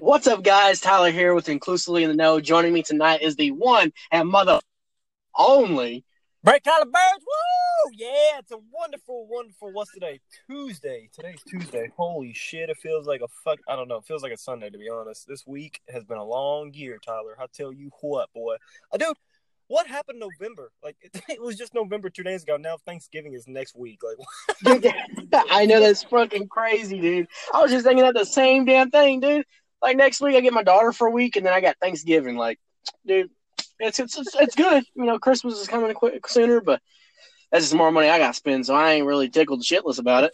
What's up, guys? Tyler here with Inclusively in the Know. Joining me tonight is the one and mother only. Brett Tyler Birds, woo! Yeah, it's a wonderful, wonderful. What's today? Tuesday. Today's Tuesday. Holy shit! It feels like a fuck. I don't know. It feels like a Sunday to be honest. This week has been a long year, Tyler. I tell you what, boy. Uh, dude, what happened November? Like it, it, was just November two days ago. Now Thanksgiving is next week. Like, I know that's fucking crazy, dude. I was just thinking that the same damn thing, dude. Like next week, I get my daughter for a week, and then I got Thanksgiving. Like, dude, it's it's it's, it's good. You know, Christmas is coming quick sooner, but that's just more money I got to spend, so I ain't really tickled shitless about it.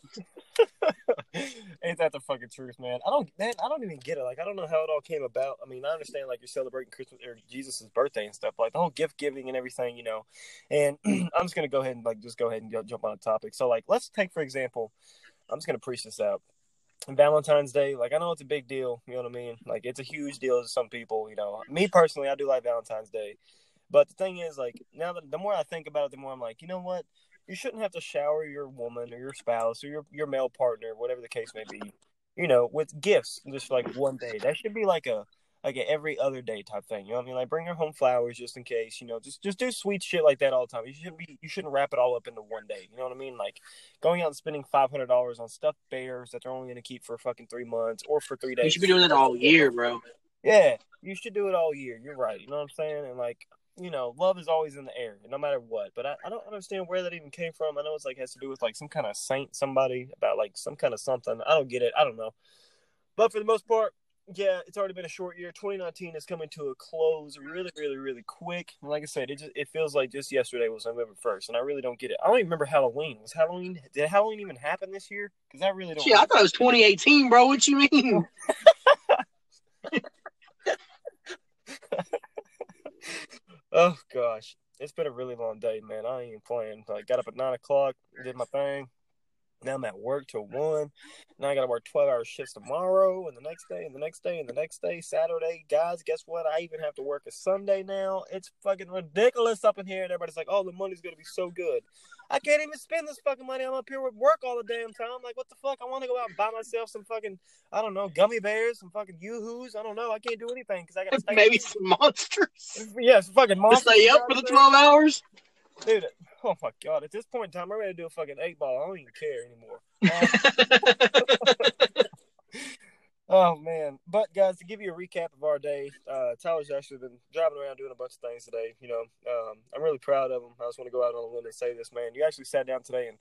Ain't that the fucking truth, man? I don't, man, I don't even get it. Like, I don't know how it all came about. I mean, I understand like you're celebrating Christmas or Jesus' birthday and stuff, like the whole gift giving and everything, you know. And I'm just gonna go ahead and like just go ahead and go, jump on a topic. So, like, let's take for example, I'm just gonna preach this out. Valentine's Day, like I know it's a big deal, you know what I mean? Like it's a huge deal to some people, you know. Me personally, I do like Valentine's Day. But the thing is, like now that the more I think about it, the more I'm like, you know what? You shouldn't have to shower your woman or your spouse or your your male partner, whatever the case may be, you know, with gifts just like one day. That should be like a like a every other day type thing. You know what I mean? Like bring her home flowers just in case. You know, just just do sweet shit like that all the time. You shouldn't be you shouldn't wrap it all up into one day. You know what I mean? Like going out and spending five hundred dollars on stuffed bears that they're only going to keep for fucking three months or for three days. You should be doing that all year, bro. Yeah, you should do it all year. You're right. You know what I'm saying? And like you know, love is always in the air, no matter what. But I, I don't understand where that even came from. I know it's like has to do with like some kind of saint, somebody about like some kind of something. I don't get it. I don't know. But for the most part, yeah, it's already been a short year. 2019 is coming to a close really, really, really quick. And like I said, it just it feels like just yesterday was November 1st, and I really don't get it. I don't even remember Halloween. Was Halloween? Did Halloween even happen this year? Because I really don't. Yeah, I thought it was 2018, bro. What you mean? oh gosh, it's been a really long day, man. I ain't even playing. Like, got up at nine o'clock, did my thing. Now I'm at work till one. Now I got to work 12 hour shifts tomorrow and the next day and the next day and the next day, Saturday. Guys, guess what? I even have to work a Sunday now. It's fucking ridiculous up in here. And everybody's like, oh, the money's going to be so good. I can't even spend this fucking money. I'm up here with work all the damn time. Like, what the fuck? I want to go out and buy myself some fucking, I don't know, gummy bears, some fucking yoo-hoos. I don't know. I can't do anything because I got to stay. Maybe some monsters. Yeah, some fucking monsters. stay up for the 12 hours? Dude, oh my god! At this point in time, I'm ready to do a fucking eight ball. I don't even care anymore. Um, oh man! But guys, to give you a recap of our day, uh, Tyler's actually been driving around doing a bunch of things today. You know, um, I'm really proud of him. I just want to go out on a limb and say this, man. You actually sat down today and.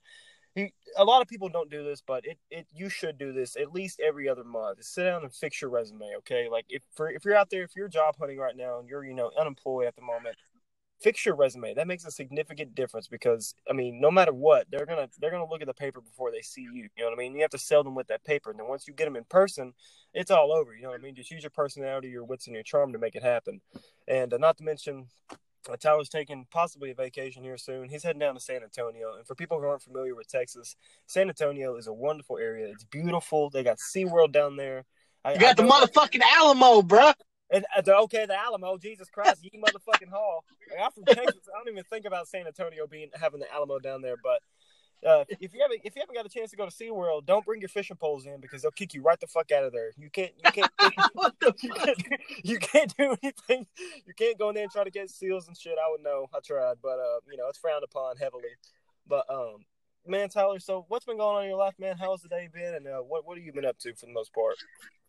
He, a lot of people don't do this, but it, it you should do this at least every other month. Sit down and fix your resume, okay? Like if for, if you're out there, if you're job hunting right now and you're you know unemployed at the moment, fix your resume. That makes a significant difference because I mean, no matter what, they're gonna they're gonna look at the paper before they see you. You know what I mean? You have to sell them with that paper, and then once you get them in person, it's all over. You know what I mean? Just use your personality, your wits, and your charm to make it happen. And uh, not to mention. Uh, Tyler's taking possibly a vacation here soon. He's heading down to San Antonio. And for people who aren't familiar with Texas, San Antonio is a wonderful area. It's beautiful. They got SeaWorld down there. I, you got the motherfucking Alamo, bruh. And, uh, okay, the Alamo, Jesus Christ, you motherfucking hall. Like, I'm from Texas. I don't even think about San Antonio being having the Alamo down there. But uh, if you haven't if you haven't got a chance to go to SeaWorld, don't bring your fishing poles in because they'll kick you right the fuck out of there. You can't you can't you, can't, you can't do anything. You can't go in there and try to get seals and shit. I would know. I tried, but uh, you know, it's frowned upon heavily. But um, man, Tyler, so what's been going on in your life, man? How's the day been, and uh, what what have you been up to for the most part?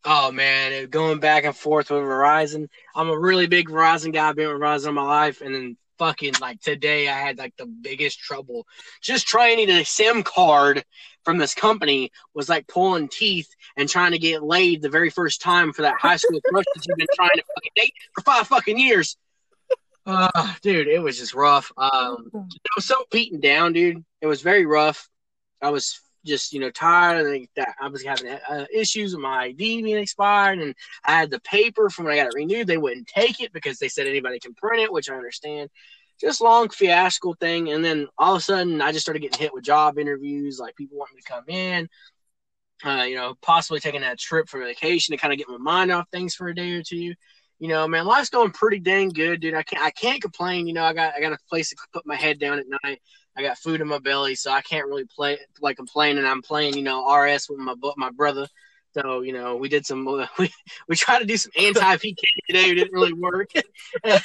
Oh man, going back and forth with Verizon. I'm a really big Verizon guy. I've been with Verizon my life, and then fucking like today, I had like the biggest trouble just trying to get a SIM card from this company was like pulling teeth and trying to get laid the very first time for that high school crush that you've been trying to fucking date for five fucking years. Uh, dude, it was just rough. Um, I was so beaten down, dude. It was very rough. I was just you know tired and that I was having uh, issues with my ID being expired, and I had the paper from when I got it renewed. They wouldn't take it because they said anybody can print it, which I understand. Just long fiasco thing, and then all of a sudden I just started getting hit with job interviews, like people wanting to come in. Uh, you know, possibly taking that trip for vacation to kind of get my mind off things for a day or two. You know, man, life's going pretty dang good, dude. I can't, I can't complain. You know, I got, I got a place to put my head down at night. I got food in my belly, so I can't really play like complain. And I'm playing, you know, RS with my my brother So you know, we did some. We we tried to do some anti PK today. It didn't really work. I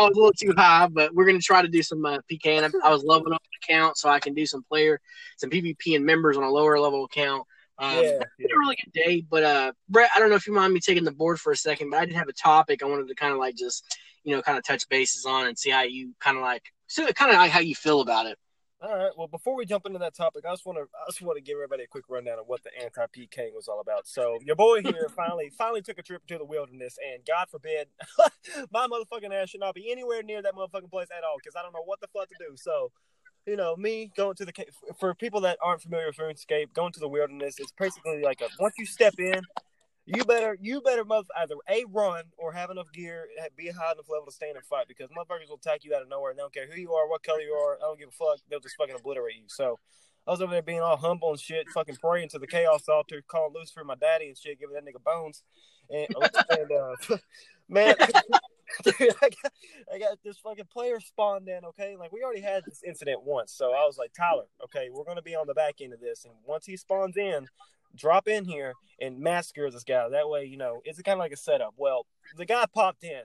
was a little too high, but we're gonna try to do some uh, PK. And I, I was leveling up the account so I can do some player, some PvP and members on a lower level account. Um, yeah, yeah. a really good day, but uh, Brett, I don't know if you mind me taking the board for a second, but I did have a topic I wanted to kind of like just, you know, kind of touch bases on and see how you kind of like, so kind of like how you feel about it. All right. Well, before we jump into that topic, I just want to I just want to give everybody a quick rundown of what the anti PK was all about. So your boy here finally finally took a trip to the wilderness, and God forbid my motherfucking ass should not be anywhere near that motherfucking place at all because I don't know what the fuck to do. So, you know, me going to the for people that aren't familiar with RuneScape, going to the wilderness, it's basically like a once you step in, you better you better mother either a run or have enough gear, be high enough level to stand and fight because motherfuckers will attack you out of nowhere. And they don't care who you are, what color you are. I don't give a fuck. They'll just fucking obliterate you. So I was over there being all humble and shit, fucking praying to the chaos altar, calling Lucifer my daddy and shit, giving that nigga bones. And, and uh, man, I got, I got this fucking player spawned in. Okay, like we already had this incident once, so I was like, Tyler, okay, we're gonna be on the back end of this, and once he spawns in, drop in here and massacre this guy. That way, you know, it's kind of like a setup. Well, the guy popped in,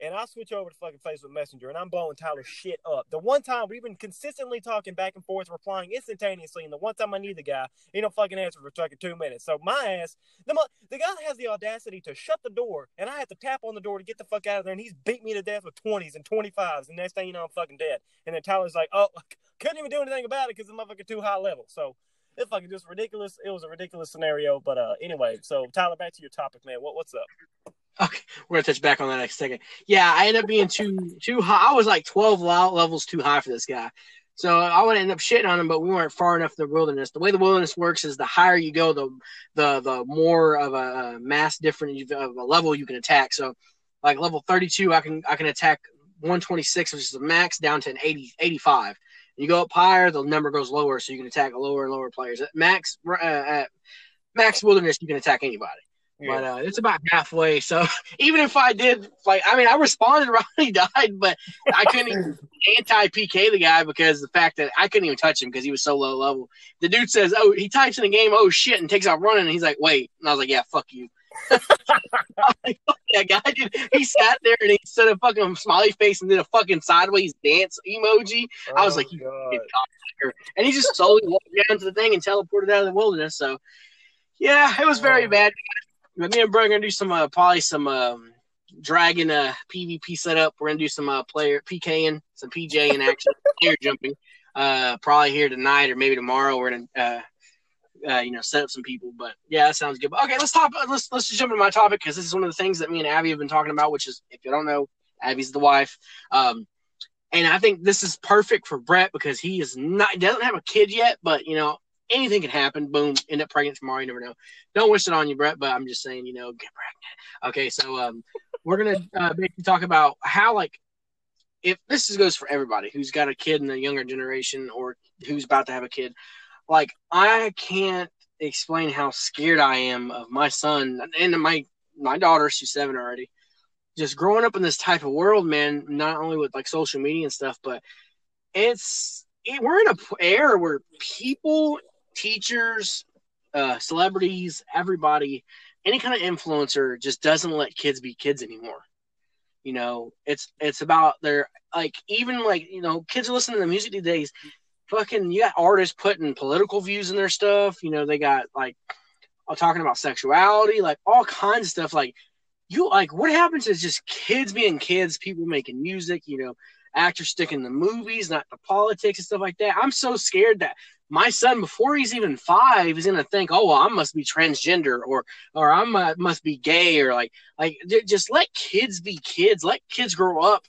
and I switch over to fucking Facebook Messenger, and I'm blowing Tyler's shit up. The one time we've been consistently talking back and forth, replying instantaneously, and the one time I need the guy, he don't fucking answer for fucking two minutes. So my ass, the the guy has the audacity to shut the door, and I have to tap on the door to get the fuck out of there, and he's beat me to death with twenties and twenty fives, and next thing you know, I'm fucking dead. And then Tyler's like, "Oh, couldn't even do anything about it because the motherfucker too high level." So it's fucking just ridiculous. It was a ridiculous scenario. But uh, anyway, so Tyler, back to your topic, man. What what's up? Okay, we're gonna touch back on that next second. Yeah, I ended up being too too high. I was like twelve levels too high for this guy. So I would end up shitting on him, but we weren't far enough in the wilderness. The way the wilderness works is the higher you go, the the the more of a, mass different of a level you can attack. So, like level thirty two, I can I can attack one twenty six, which is the max, down to an 80, 85. You go up higher, the number goes lower, so you can attack lower and lower players. At max uh, at max wilderness, you can attack anybody. Yeah. But uh, it's about halfway. So even if I did, like, I mean, I responded right when he died, but I couldn't anti PK the guy because the fact that I couldn't even touch him because he was so low level. The dude says, "Oh, he types in the game, oh shit," and takes off running, and he's like, "Wait," and I was like, "Yeah, fuck you." like, that guy, dude, he sat there and he said a fucking smiley face and did a fucking sideways dance emoji. Oh, I was like, and he just slowly walked down to the thing and teleported out of the wilderness. So, yeah, it was very oh. bad. Me and Bro are gonna do some uh, probably some um, dragon uh, PvP setup. We're gonna do some uh, player PKing, some PJ in action, player jumping. Uh, probably here tonight or maybe tomorrow. We're gonna uh, uh, you know, set up some people. But yeah, that sounds good. But okay, let's talk. Let's let's just jump into my topic because this is one of the things that me and Abby have been talking about. Which is, if you don't know, Abby's the wife. Um, and I think this is perfect for Brett because he is not doesn't have a kid yet, but you know anything can happen. Boom, end up pregnant tomorrow. You never know. Don't wish it on you, Brett. But I'm just saying, you know, get pregnant. Okay, so um, we're gonna uh, basically talk about how like if this goes for everybody who's got a kid in the younger generation or who's about to have a kid like I can't explain how scared I am of my son and my my daughter. She's seven already. Just growing up in this type of world, man. Not only with like social media and stuff, but it's it, we're in a era where people, teachers, uh, celebrities, everybody, any kind of influencer just doesn't let kids be kids anymore. You know, it's it's about their like even like you know kids are listening to music these days fucking you got artists putting political views in their stuff. You know, they got like talking about sexuality, like all kinds of stuff. Like you like what happens is just kids being kids, people making music, you know, actors sticking the movies, not the politics and stuff like that. I'm so scared that my son, before he's even five, is gonna think, "Oh, well, I must be transgender, or or I must be gay, or like like just let kids be kids, let kids grow up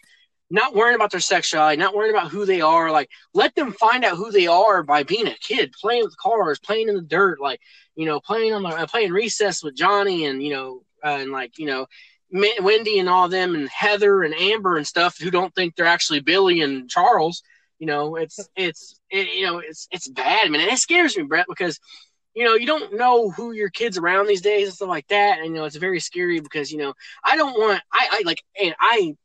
not worrying about their sexuality, not worrying about who they are. Like, let them find out who they are by being a kid, playing with cars, playing in the dirt, like, you know, playing on the uh, playing recess with Johnny and you know, uh, and like you know, Wendy and all them, and Heather and Amber and stuff who don't think they're actually Billy and Charles. You know, it's it's it, you know it's it's bad, man. It scares me, Brett, because you know, you don't know who your kids around these days and stuff like that. And, you know, it's very scary because, you know, I don't want, I, I like, and I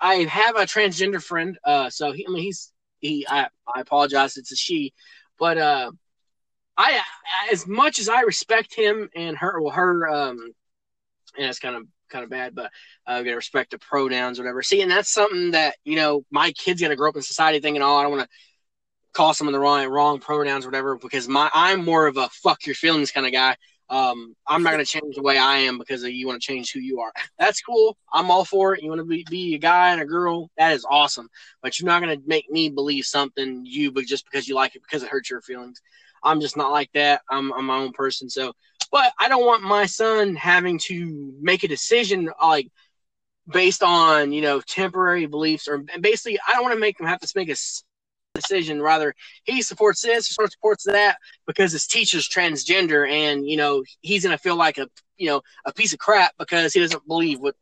I have a transgender friend. Uh, so he, I mean, he's he. I, I apologize. It's a she, but uh, I as much as I respect him and her, well, her, um, and it's kind of kind of bad, but uh, gotta respect the pronouns, whatever. See, and that's something that you know my kid's gonna grow up in society thinking, oh, I don't want to call someone the wrong wrong pronouns, whatever, because my I'm more of a fuck your feelings kind of guy. Um, I'm not to change the way I am because you want to change who you are. That's cool. I'm all for it. You want to be, be a guy and a girl. That is awesome. But you're not to make me believe something you, but just because you like it because it hurts your feelings. I'm just not like that. I'm, I'm my own person. So, but I don't want my son having to make a decision like based on, you know, temporary beliefs or basically I don't want to make him have to make a decision. Rather, he supports this or supports that because his teacher's transgender, and you know he's gonna feel like a you know a piece of crap because he doesn't believe what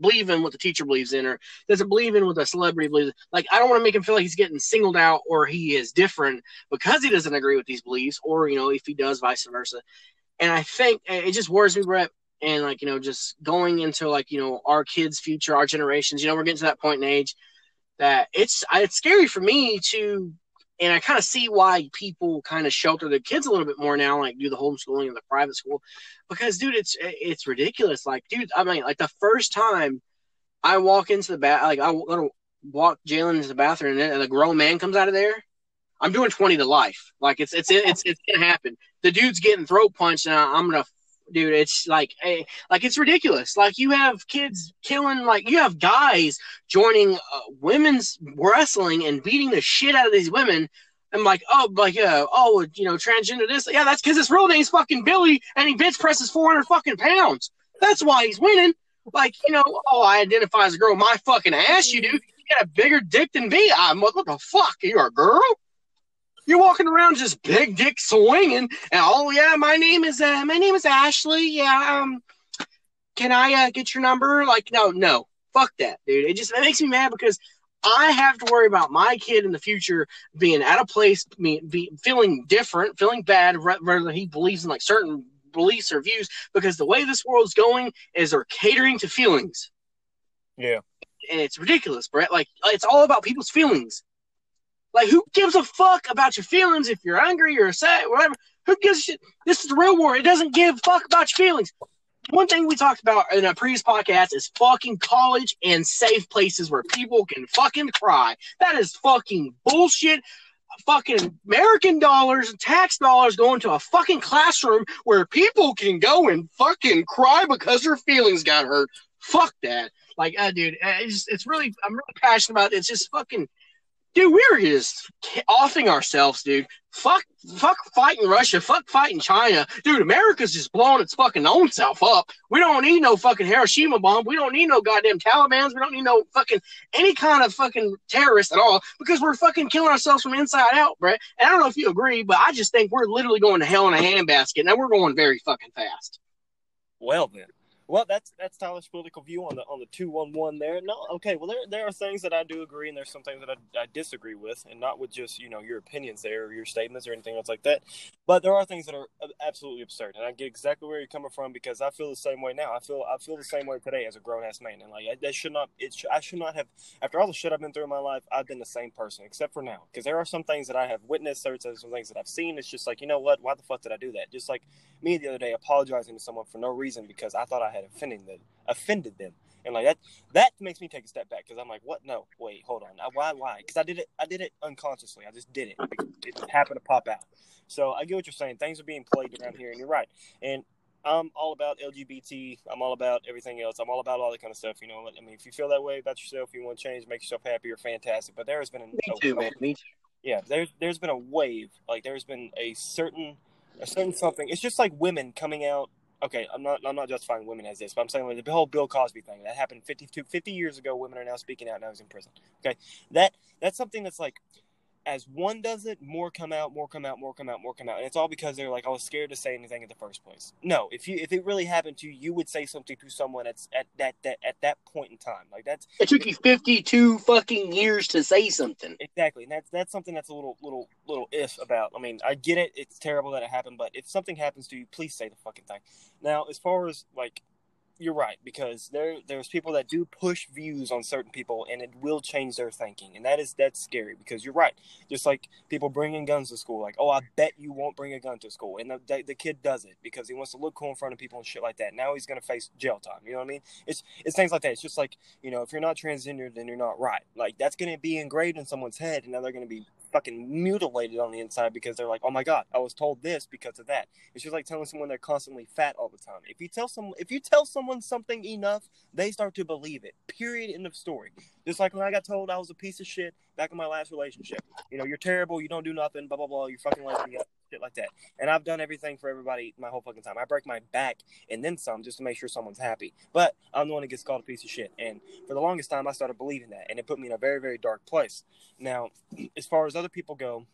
believe in what the teacher believes in or doesn't believe in what the celebrity believes. Like I don't want to make him feel like he's getting singled out or he is different because he doesn't agree with these beliefs, or you know if he does, vice versa. And I think eh, it just worries me, Brett. And like you know, just going into like you know our kids' future, our generations. You know, we're getting to that point in age that it's it's scary for me to and I kind of see why people kind of shelter their kids a little bit more now, like do the homeschooling in the private school, because dude, it's eh, it's ridiculous. Like, dude, I mean, like the first time I walk into the bath, like I walk Jalen into the bathroom, and a grown man comes out of there. I'm doing twenty to life. Like it's it's it's it's gonna happen. The dude's getting throat punched, and I'm gonna dude. It's like, hey, like it's ridiculous. Like you have kids killing, like you have guys joining uh, women's wrestling and beating the shit out of these women. I'm like, oh, like, uh, oh, you know, transgender this. Yeah, that's because his real name's fucking Billy, and he bench presses 400 fucking pounds. That's why he's winning. Like, you know, oh, I identify as a girl. My fucking ass, you do. You got a bigger dick than me. I'm what, what the fuck? You're you a girl? You're walking around just big dick swinging, and oh yeah, my name is uh, my name is Ashley. Yeah, um, can I uh, get your number? Like, no, no, fuck that, dude. It just it makes me mad because I have to worry about my kid in the future being at a place, me be, feeling different, feeling bad, whether he believes in like certain beliefs or views, because the way this world's going is they're catering to feelings. Yeah. And it's ridiculous, Brett. Like, it's all about people's feelings. Like, who gives a fuck about your feelings if you're angry or sad, whatever? Who gives a shit? This is the real world. It doesn't give a fuck about your feelings. One thing we talked about in a previous podcast is fucking college and safe places where people can fucking cry. That is fucking bullshit. Fucking American dollars and tax dollars going to a fucking classroom where people can go and fucking cry because their feelings got hurt. Fuck that. Like, uh, dude, uh, it's, it's really, I'm really passionate about it. It's just fucking dude, we were just offing ourselves, dude. Fuck, fuck fighting Russia. Fuck fighting China. Dude, America's just blowing its fucking own self up. We don't need no fucking Hiroshima bomb. We don't need no goddamn Taliban's. We don't need no fucking any kind of fucking terrorist at all because we're fucking killing ourselves from inside out, Brett. And I don't know if you agree, but I just think we're literally going to hell in a handbasket. Now we're going very fucking fast. Well, then. Well, that's that's Tyler's political view on the on the two one one there. No, okay. Well, there there are things that I do agree, and there's some things that I, I disagree with, and not with just you know your opinions there or your statements or anything else like that. But there are things that are absolutely absurd, and I get exactly where you're coming from because I feel the same way now. I feel I feel the same way today as a grown ass man, and like that should not it I should not have after all the shit I've been through in my life. I've been the same person except for now because there are some things that I have witnessed, there's some things that I've seen. It's just like you know what? Why the fuck did I do that? Just like me the other day apologizing to someone for no reason because I thought I had offended them offended them. And like that, that makes me take a step back because I'm like, what? No, wait, hold on. Why? Why? Because I did it. I did it unconsciously. I just did it. It just happened to pop out. So I get what you're saying. Things are being played around here, and you're right. And I'm all about LGBT. I'm all about everything else. I'm all about all that kind of stuff. You know, I mean, if you feel that way about yourself, you want to change, make yourself happy, you're fantastic. But there has been a, me too, a, man. Me too. Yeah, there's there's been a wave. Like there's been a certain a certain something. It's just like women coming out okay, I'm not I'm not justifying women as this, but I'm saying like the whole Bill Cosby thing that happened 52, 50 years ago. Women are now speaking out. Now he's in prison. Okay, that that's something that's like as one does it, more come out, more come out, more come out, more come out, and it's all because they're like, I was scared to say anything in the first place. No, if you if it really happened to you, you would say something to someone at at that, that at that point in time. Like that's it took you fifty two fucking years to say something. Exactly, and that's that's something that's a little little little if about. I mean, I get it; it's terrible that it happened, but if something happens to you, please say the fucking thing. Now, as far as like you're right because there there's people that do push views on certain people and it will change their thinking and that is that's scary because you're right. Just like people bringing guns to school like oh i bet you won't bring a gun to school and the, the, kid does it because he wants to look cool in front of people and shit like that. Now he's to face jail time you know what i mean? It's it's things like that. It's just like you know if you're not transgender then you're not right. Like that's to be engraved in someone's head and now they're to be fucking mutilated on the inside because they're like, oh my god, I was told this because of that. It's just like telling someone they're constantly fat all the time. If you tell someone, if you tell someone something enough, they start to believe it. Period. End of story. Just like when I got told I was a piece of shit back in my last relationship. You know, you're terrible. You don't do nothing. Blah blah blah. You're fucking lesbian. Shit like that. And I've done everything for everybody my whole fucking time. I break my back and then some just to make sure someone's happy. But I'm the one that gets called a piece of shit. And for the longest time, I started believing that, and it put me in a very very dark place. Now, as far as other people go,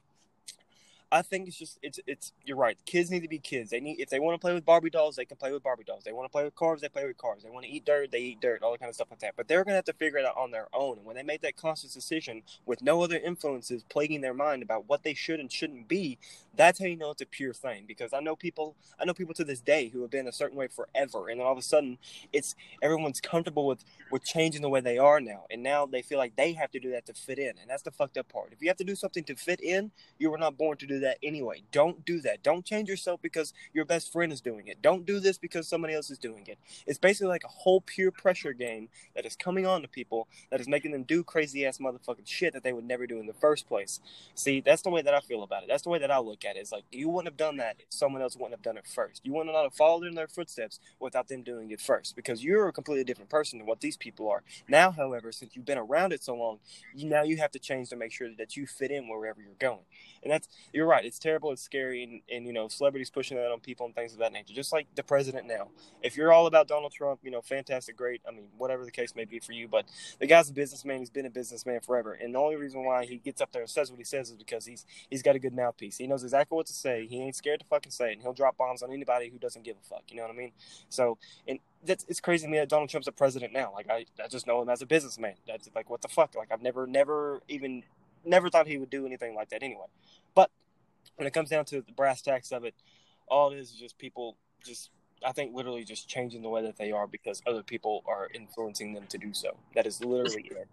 I think it's just it's it's you're right. Kids need to be kids. They need if they want to play with Barbie dolls, they can play with Barbie dolls. They want to play with cars, they play with cars. They want to eat dirt, they eat dirt, all that kind of stuff like that. But they're gonna have to figure it out on their own. And when they make that conscious decision with no other influences plaguing their mind about what they should and shouldn't be, that's how you know it's a pure thing. Because I know people I know people to this day who have been a certain way forever and then all of a sudden it's everyone's comfortable with with changing the way they are now. And now they feel like they have to do that to fit in. And that's the fucked up part. If you have to do something to fit in, you were not born to do that anyway. Don't do that. Don't change yourself because your best friend is doing it. Don't do this because somebody else is doing it. It's basically like a whole peer pressure game that is coming on to people that is making them do crazy ass motherfucking shit that they would never do in the first place. See, that's the way that I feel about it. That's the way that I look at it. It's like you wouldn't have done that if someone else wouldn't have done it first. You wouldn't have followed in their footsteps without them doing it first because you're a completely different person than what these people are. Now, however, since you've been around it so long, you, now you have to change to make sure that you fit in wherever you're going. And that's you're right. It's terrible. It's scary, and, and you know celebrities pushing that on people and things of that nature. Just like the president now. If you're all about Donald Trump, you know, fantastic, great. I mean, whatever the case may be for you, but the guy's a businessman. He's been a businessman forever, and the only reason why he gets up there and says what he says is because he's he's got a good mouthpiece. He knows exactly what to say. He ain't scared to fucking say it, and he'll drop bombs on anybody who doesn't give a fuck. You know what I mean? So, and that's it's crazy to me that Donald Trump's a president now. Like I, I just know him as a businessman. That's like what the fuck. Like I've never, never even, never thought he would do anything like that anyway. But when it comes down to the brass tacks of it, all it is is just people just I think literally just changing the way that they are because other people are influencing them to do so. That is literally it.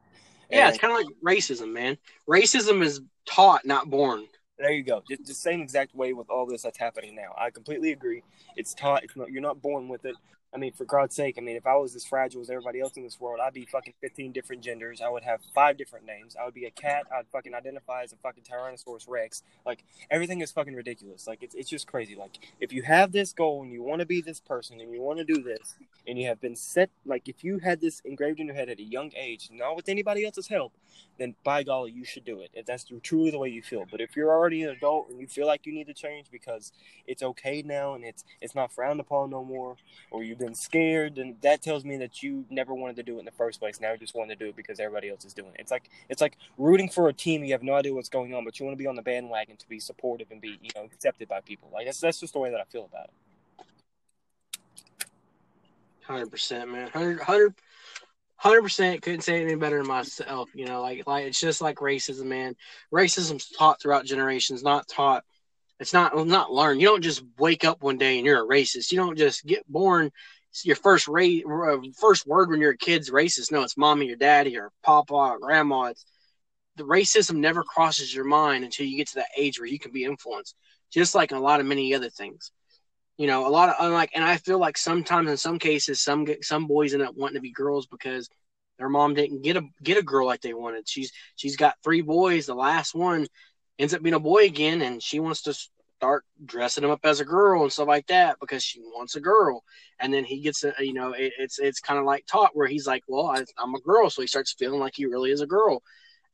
Yeah, it's kind of like racism, man. Racism is taught, not born. There you go. Just the same exact way with all this that's happening now. I completely agree. It's taught. It's not, you're not born with it. I mean, for God's sake, I mean, if I was as fragile as everybody else in this world, I'd be fucking 15 different genders. I would have five different names. I would be a cat. I'd fucking identify as a fucking Tyrannosaurus Rex. Like, everything is fucking ridiculous. Like, it's, it's just crazy. Like, if you have this goal and you want to be this person and you want to do this and you have been set, like, if you had this engraved in your head at a young age, not with anybody else's help, then by golly, you should do it. If that's truly the way you feel. But if you're already an adult and you feel like you need to change because it's okay now and it's, it's not frowned upon no more, or you've been scared, and that tells me that you never wanted to do it in the first place. Now you just want to do it because everybody else is doing it. It's like it's like rooting for a team. You have no idea what's going on, but you want to be on the bandwagon to be supportive and be you know accepted by people. Like that's that's just the way that I feel about it. Hundred percent, man. 100 hundred percent couldn't say anything better than myself. You know, like like it's just like racism, man. Racism's taught throughout generations, not taught it's not not learned. You don't just wake up one day and you're a racist. You don't just get born. Your first ra- uh, first word when you're a kid's racist. No, it's mommy or daddy or papa or grandma. It's the racism never crosses your mind until you get to that age where you can be influenced. Just like a lot of many other things. You know, a lot of unlike, and I feel like sometimes in some cases, some some boys end up wanting to be girls because their mom didn't get a get a girl like they wanted. She's she's got three boys. The last one ends up being a boy again, and she wants to start dressing him up as a girl and stuff like that because she wants a girl. And then he gets a, you know, it, it's it's kind of like taught where he's like, well, I, I'm a girl, so he starts feeling like he really is a girl.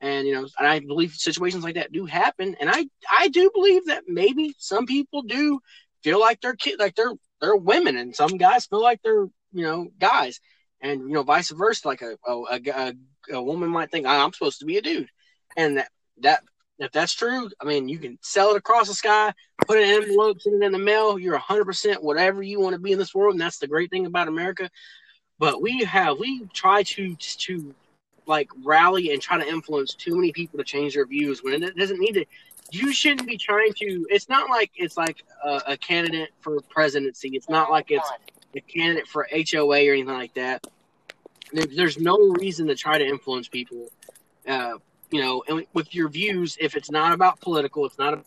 And you know, and I believe situations like that do happen, and I I do believe that maybe some people do feel like they're kid like they're they're women, and some guys feel like they're you know guys, and you know vice versa. Like a a, a, a woman might think I'm supposed to be a dude, and that that if that's true, I mean, you can sell it across the sky, put it in envelope, send it in the mail. You're 100% whatever you want to be in this world. And that's the great thing about America. But we have, we try to, to like rally and try to influence too many people to change their views when it doesn't need to. You shouldn't be trying to, it's not like it's like a, a candidate for presidency. It's not like it's a candidate for HOA or anything like that. There, there's no reason to try to influence people. Uh, you know, and with your views, if it's not about political, it's not. A,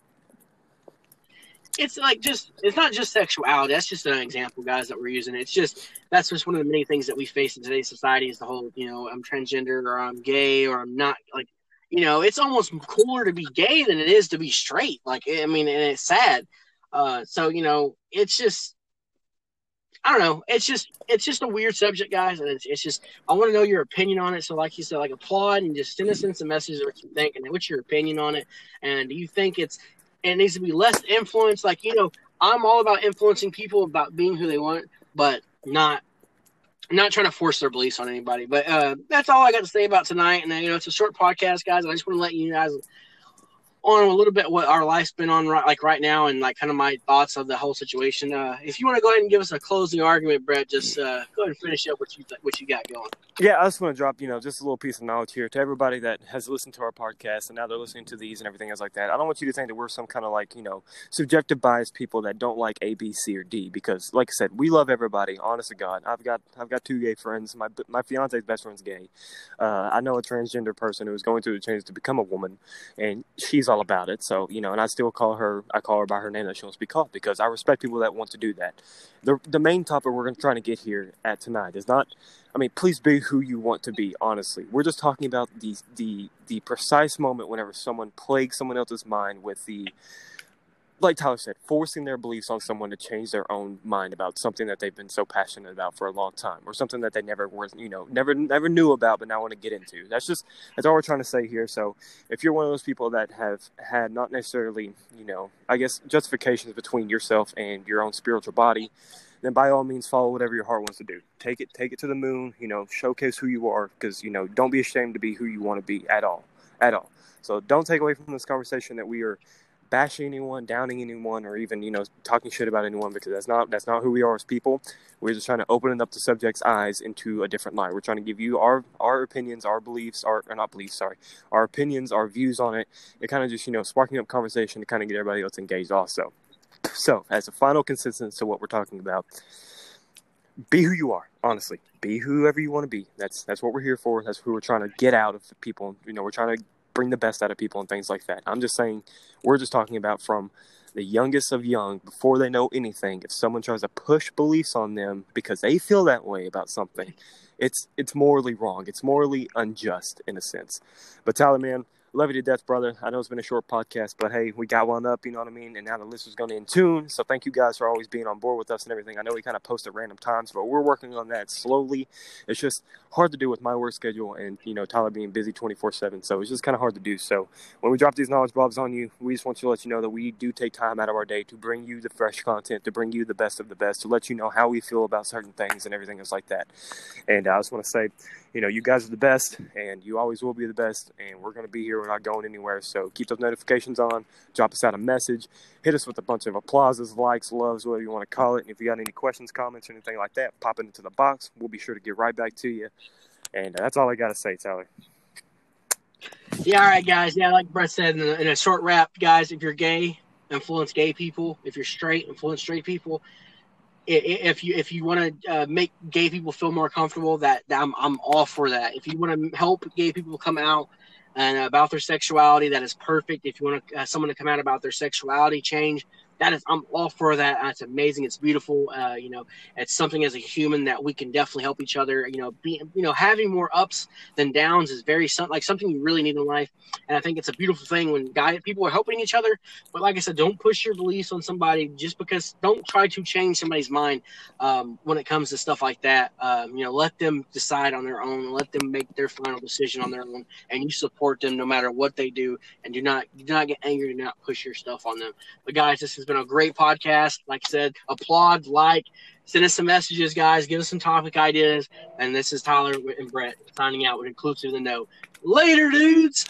it's like just it's not just sexuality. That's just an example, guys, that we're using. It's just that's just one of the many things that we face in today's society is the whole, you know, I'm transgender or I'm gay or I'm not like you know, it's almost cooler to be gay than it is to be straight. Like I mean, and it's sad. Uh, so you know, it's just I don't know. It's just it's just a weird subject, guys, and it's, it's just I want to know your opinion on it. So, like you said, like applaud and just send us in some messages of what you think and what's your opinion on it. And do you think it's it needs to be less influence? Like you know, I'm all about influencing people about being who they want, but not not trying to force their beliefs on anybody. But uh, that's all I got to say about tonight. And uh, you know, it's a short podcast, guys. I just want to let you guys on a little bit what our life's been on right like right now and like kind of my thoughts of the whole situation. Uh, if you want to go ahead and give us a closing argument, Brett, just uh, go ahead and finish up what you th- what you got going. Yeah, I just want to drop you know just a little piece of knowledge here to everybody that has listened to our podcast and now they're listening to these and everything else like that. I don't want you to think that we're some kind of like you know subjective biased people that don't like A, B, C, or D because like I said, we love everybody. Honest to God, I've got I've got two gay friends. My my fiance's best friend's gay. Uh, I know a transgender person who is going through the change to become a woman, and she's all about it. So you know, and I still call her I call her by her name that she wants to be called because I respect people that want to do that. The the main topic we're trying to get here at tonight is not. I mean, please be who you want to be. Honestly, we're just talking about the the the precise moment whenever someone plagues someone else's mind with the like Tyler said, forcing their beliefs on someone to change their own mind about something that they've been so passionate about for a long time, or something that they never were, you know, never never knew about, but now want to get into. That's just that's all we're trying to say here. So, if you're one of those people that have had not necessarily, you know, I guess justifications between yourself and your own spiritual body, then by all means follow whatever your heart wants to do. Take it, take it to the moon. You know, showcase who you are, because you know, don't be ashamed to be who you want to be at all, at all. So don't take away from this conversation that we are bashing anyone, downing anyone, or even you know talking shit about anyone because that's not that's not who we are as people. We're just trying to open up the subject's eyes into a different light. We're trying to give you our our opinions, our beliefs, our or not beliefs, sorry, our opinions, our views on it. It kind of just you know sparking up conversation to kind of get everybody else engaged also. So as a final consistency to what we're talking about, be who you are. Honestly, be whoever you want to be. That's that's what we're here for. That's who we're trying to get out of people. You know, we're trying to bring the best out of people and things like that. I'm just saying, we're just talking about from the youngest of young, before they know anything. If someone tries to push beliefs on them because they feel that way about something, it's it's morally wrong. It's morally unjust in a sense. But Tyler, man, Love you to death, brother. I know it's been a short podcast, but hey, we got one up, you know what I mean? And now the list is going to in tune. So thank you guys for always being on board with us and everything. I know we kind of post at random times, but we're working on that slowly. It's just hard to do with my work schedule and, you know, Tyler being busy 24 7. So it's just kind of hard to do. So when we drop these knowledge blobs on you, we just want to let you know that we do take time out of our day to bring you the fresh content, to bring you the best of the best, to let you know how we feel about certain things and everything else like that. And I just want to say, you know, you guys are the best, and you always will be the best, and we're going to be here. We're not going anywhere. So keep those notifications on. Drop us out a message. Hit us with a bunch of applauses, likes, loves, whatever you want to call it. And if you got any questions, comments, or anything like that, pop it into the box. We'll be sure to get right back to you. And uh, that's all I got to say, Tyler. Yeah, all right, guys. Yeah, like Brett said in a, in a short wrap, guys, if you're gay, influence gay people. If you're straight, influence straight people if you if you want to uh, make gay people feel more comfortable, that, that, I'm I'm all for that. If you want to help gay people come out and about their sexuality, that is perfect. If you want to, uh, someone to come out about their sexuality change, that is i'm all for that. That's amazing. It's beautiful. Uh, you know it's something as a human that we can definitely help each other you know be you know having more ups than downs is very like something you really need in life. And i think it's a beautiful thing when guy people are helping each other. But like i said don't push your beliefs on somebody just because don't try to change somebody's mind um, when it comes to stuff like that. Um, you know let them decide on their own. Let them make their final decision on their own. And you support them no matter what they do. And do not do not get angry. Do not push your stuff on them. But guys this has been been a great podcast. Like I said, applaud, like, send us some messages, guys. Give us some topic ideas. And this is Tyler and Brett signing out with Inclusive the Note. Later, dudes.